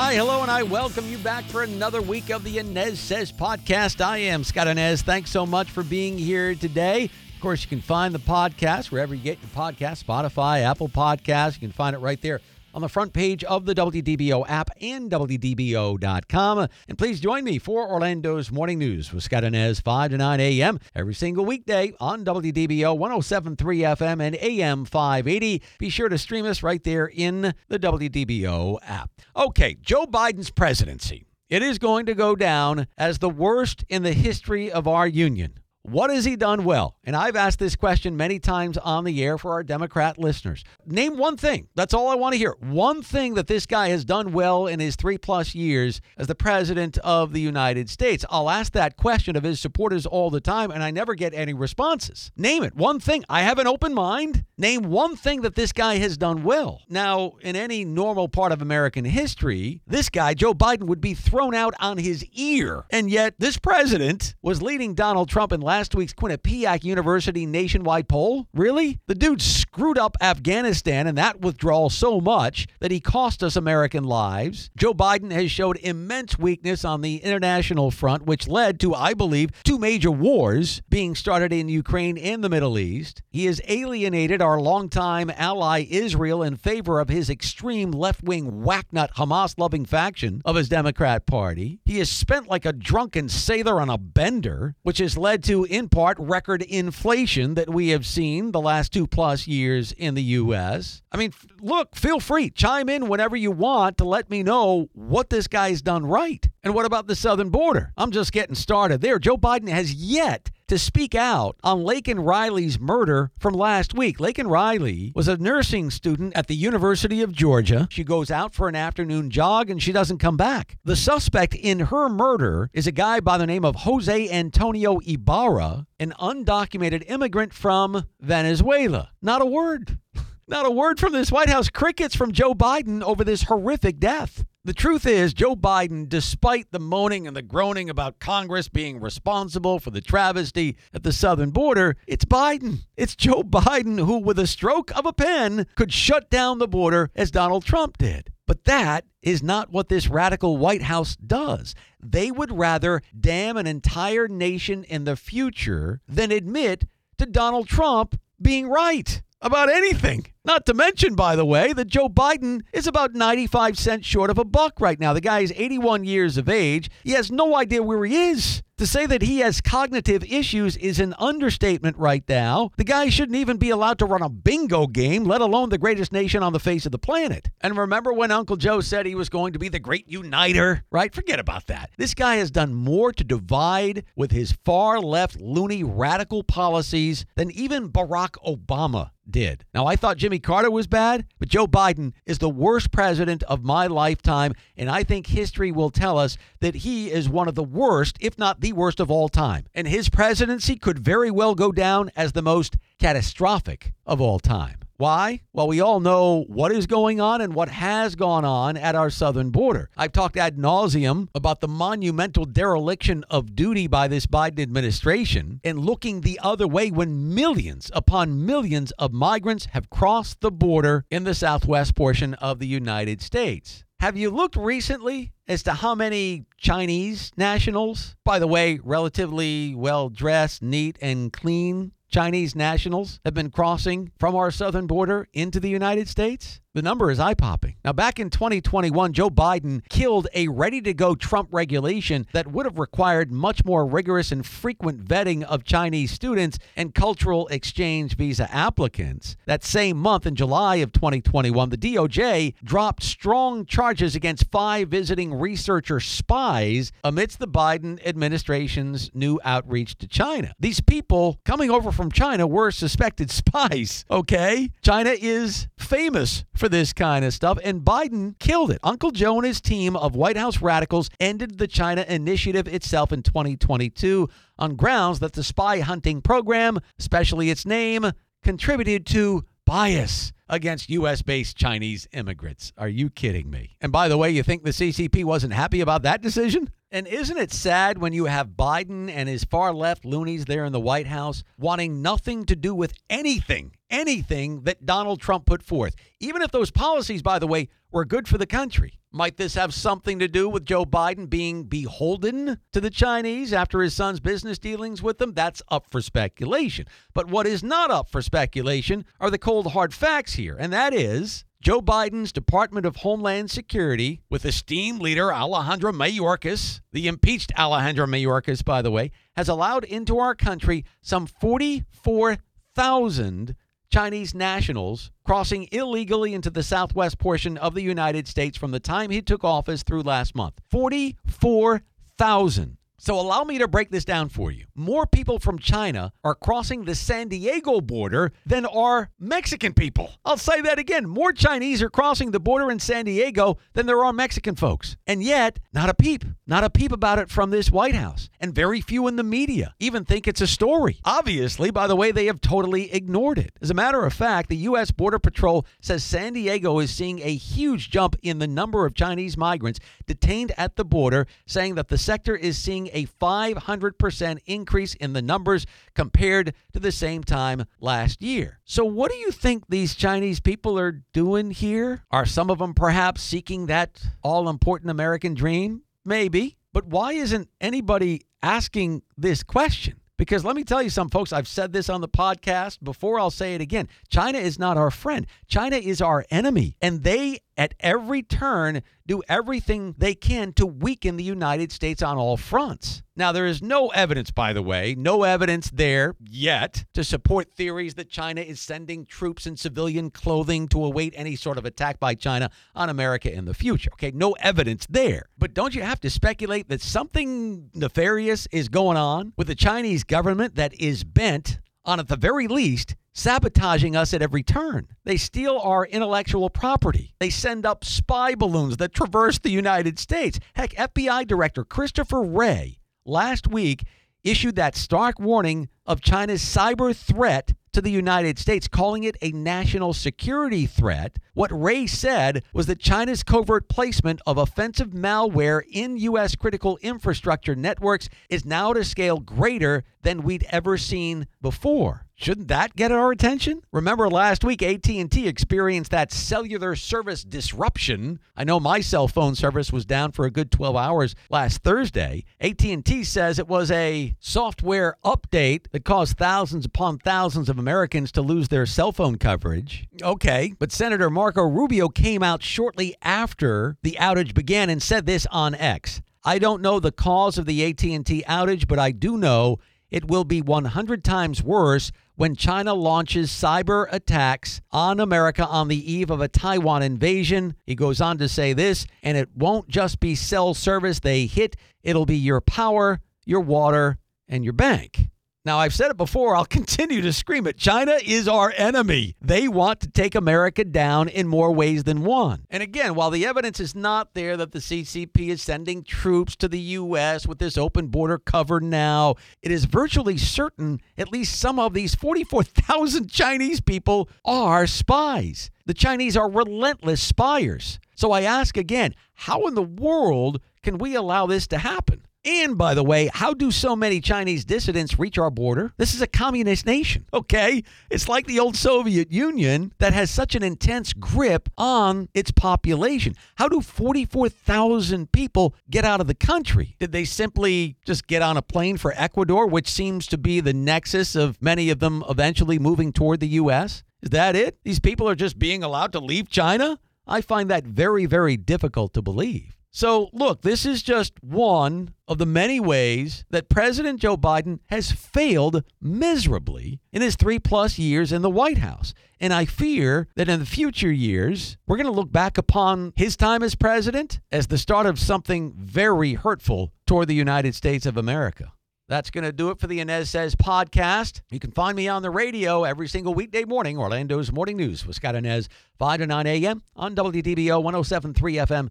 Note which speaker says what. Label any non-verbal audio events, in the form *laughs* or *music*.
Speaker 1: Hi, hello, and I welcome you back for another week of the Anez Sez podcast. I am Scott Anez. Thanks so much for being here today. Of course, you can find the podcast wherever you get your podcast Spotify, Apple Podcasts. You can find it right there on the front page of the WDBO app and WDBO.com. And please join me for Orlando's Morning News with Scott Anez, 5 to 9 a.m. every single weekday on WDBO 1073 FM and AM 580. Be sure to stream us right there in the WDBO app. Okay, Joe Biden's presidency. It is going to go down as the worst in the history of our union. What has he done well? And I've asked this question many times on the air for our Democrat listeners. Name one thing. That's all I want to hear. One thing that this guy has done well in his three plus years as the president of the United States. I'll ask that question of his supporters all the time, and I never get any responses. Name it. One thing. I have an open mind. Name one thing that this guy has done well. Now, in any normal part of American history, this guy, Joe Biden, would be thrown out on his ear. And yet, this president was leading Donald Trump in last week's Quinnipiac University nationwide poll? Really? The dude screwed up Afghanistan and that withdrawal so much that he cost us American lives. Joe Biden has showed immense weakness on the international front, which led to, I believe, two major wars being started in Ukraine and the Middle East. He has alienated our longtime ally Israel in favor of his extreme left wing whacknut Hamas loving faction of his Democrat Party. He has spent like a drunken sailor on a bender, which has led to in part, record inflation that we have seen the last two plus years in the U.S. I mean, look, feel free, chime in whenever you want to let me know what this guy's done right. And what about the southern border? I'm just getting started there. Joe Biden has yet to speak out on Laken Riley's murder from last week. Laken Riley was a nursing student at the University of Georgia. She goes out for an afternoon jog and she doesn't come back. The suspect in her murder is a guy by the name of Jose Antonio Ibarra, an undocumented immigrant from Venezuela. Not a word. *laughs* Not a word from this White House. Crickets from Joe Biden over this horrific death. The truth is, Joe Biden, despite the moaning and the groaning about Congress being responsible for the travesty at the southern border, it's Biden. It's Joe Biden who, with a stroke of a pen, could shut down the border as Donald Trump did. But that is not what this radical White House does. They would rather damn an entire nation in the future than admit to Donald Trump being right about anything. Not to mention, by the way, that Joe Biden is about 95 cents short of a buck right now. The guy is 81 years of age. He has no idea where he is. To say that he has cognitive issues is an understatement right now. The guy shouldn't even be allowed to run a bingo game, let alone the greatest nation on the face of the planet. And remember when Uncle Joe said he was going to be the great uniter, right? Forget about that. This guy has done more to divide with his far left, loony, radical policies than even Barack Obama did. Now, I thought Jimmy Carter was bad, but Joe Biden is the worst president of my lifetime, and I think history will tell us that he is one of the worst, if not the worst of all time. And his presidency could very well go down as the most catastrophic of all time. Why? Well, we all know what is going on and what has gone on at our southern border. I've talked ad nauseum about the monumental dereliction of duty by this Biden administration and looking the other way when millions upon millions of migrants have crossed the border in the southwest portion of the United States. Have you looked recently as to how many Chinese nationals, by the way, relatively well dressed, neat, and clean Chinese nationals have been crossing from our southern border into the United States? The number is eye popping. Now, back in 2021, Joe Biden killed a ready to go Trump regulation that would have required much more rigorous and frequent vetting of Chinese students and cultural exchange visa applicants. That same month, in July of 2021, the DOJ dropped strong charges against five visiting researcher spies amidst the Biden administration's new outreach to China. These people coming over from China were suspected *laughs* spies, okay? China is famous for this kind of stuff, and Biden killed it. Uncle Joe and his team of White House radicals ended the China initiative itself in 2022 on grounds that the spy hunting program, especially its name, contributed to bias against U.S. based Chinese immigrants. Are you kidding me? And by the way, you think the CCP wasn't happy about that decision? And isn't it sad when you have Biden and his far left loonies there in the White House wanting nothing to do with anything, anything that Donald Trump put forth? Even if those policies, by the way, were good for the country. Might this have something to do with Joe Biden being beholden to the Chinese after his son's business dealings with them? That's up for speculation. But what is not up for speculation are the cold hard facts here, and that is Joe Biden's Department of Homeland Security, with esteemed leader Alejandro Mayorkas, the impeached Alejandro Mayorkas, by the way, has allowed into our country some 44,000 Chinese nationals crossing illegally into the southwest portion of the United States from the time he took office through last month. 44,000. So allow me to break this down for you. More people from China are crossing the San Diego border than are Mexican people. I'll say that again. More Chinese are crossing the border in San Diego than there are Mexican folks. And yet, not a peep. Not a peep about it from this White House. And very few in the media even think it's a story. Obviously, by the way, they have totally ignored it. As a matter of fact, the U.S. Border Patrol says San Diego is seeing a huge jump in the number of Chinese migrants detained at the border, saying that the sector is seeing a 500% increase in the numbers compared to the same time last year. So, what do you think these Chinese people are doing here? Are some of them perhaps seeking that all important American dream? Maybe. But why isn't anybody asking this question? Because let me tell you some folks, I've said this on the podcast before, I'll say it again. China is not our friend. China is our enemy. And they, at every turn, do everything they can to weaken the United States on all fronts. Now, there is no evidence, by the way, no evidence there yet to support theories that China is sending troops in civilian clothing to await any sort of attack by China on America in the future. Okay, no evidence there. But don't you have to speculate that something nefarious is going on with the Chinese government that is bent on, at the very least, sabotaging us at every turn. They steal our intellectual property. They send up spy balloons that traverse the United States. Heck, FBI Director Christopher Wray last week issued that stark warning of China's cyber threat to the United States, calling it a national security threat. What Wray said was that China's covert placement of offensive malware in U.S. critical infrastructure networks is now at a scale greater than we'd ever seen before. Shouldn't that get our attention? Remember last week AT&T experienced that cellular service disruption. I know my cell phone service was down for a good 12 hours last Thursday. AT&T says it was a software update that caused thousands upon thousands of Americans to lose their cell phone coverage. Okay, but Senator Marco Rubio came out shortly after the outage began and said this on X. I don't know the cause of the AT&T outage, but I do know it will be 100 times worse when China launches cyber attacks on America on the eve of a Taiwan invasion. He goes on to say this, and it won't just be cell service they hit, it'll be your power, your water, and your bank. Now, I've said it before, I'll *laughs* continue to scream it. China is our enemy. They want to take America down in more ways than one. And again, while the evidence is not there that the CCP is sending troops to the U.S. with this open border cover now, it is virtually certain at least some of these 44,000 *laughs* Chinese people are spies. The Chinese are relentless spiers. So I ask again, how in the world can we allow this to happen? And by the way, how do so many Chinese dissidents reach our border? This is a communist nation, okay? It's like the old Soviet Union that has such an intense grip on its population. How do 44,000 people get out of the country? Did they simply just get on a plane for Ecuador, which seems to be the nexus of many of them eventually moving toward the U.S.? Is that it? These people are just being allowed to leave China? I find that very, very difficult to believe. So, look, this is just one of the many ways that President Joe Biden has failed miserably in his three plus years in the White House. And I fear that in the future years, we're going to look back upon his time as president as the start of something very hurtful toward the United States of America. That's going to do it for the Anez Sez podcast. You can find me on the radio every single weekday morning, Orlando's Morning News with Scott Anez, 5 to 9 a.m. on WDBO 1073 FM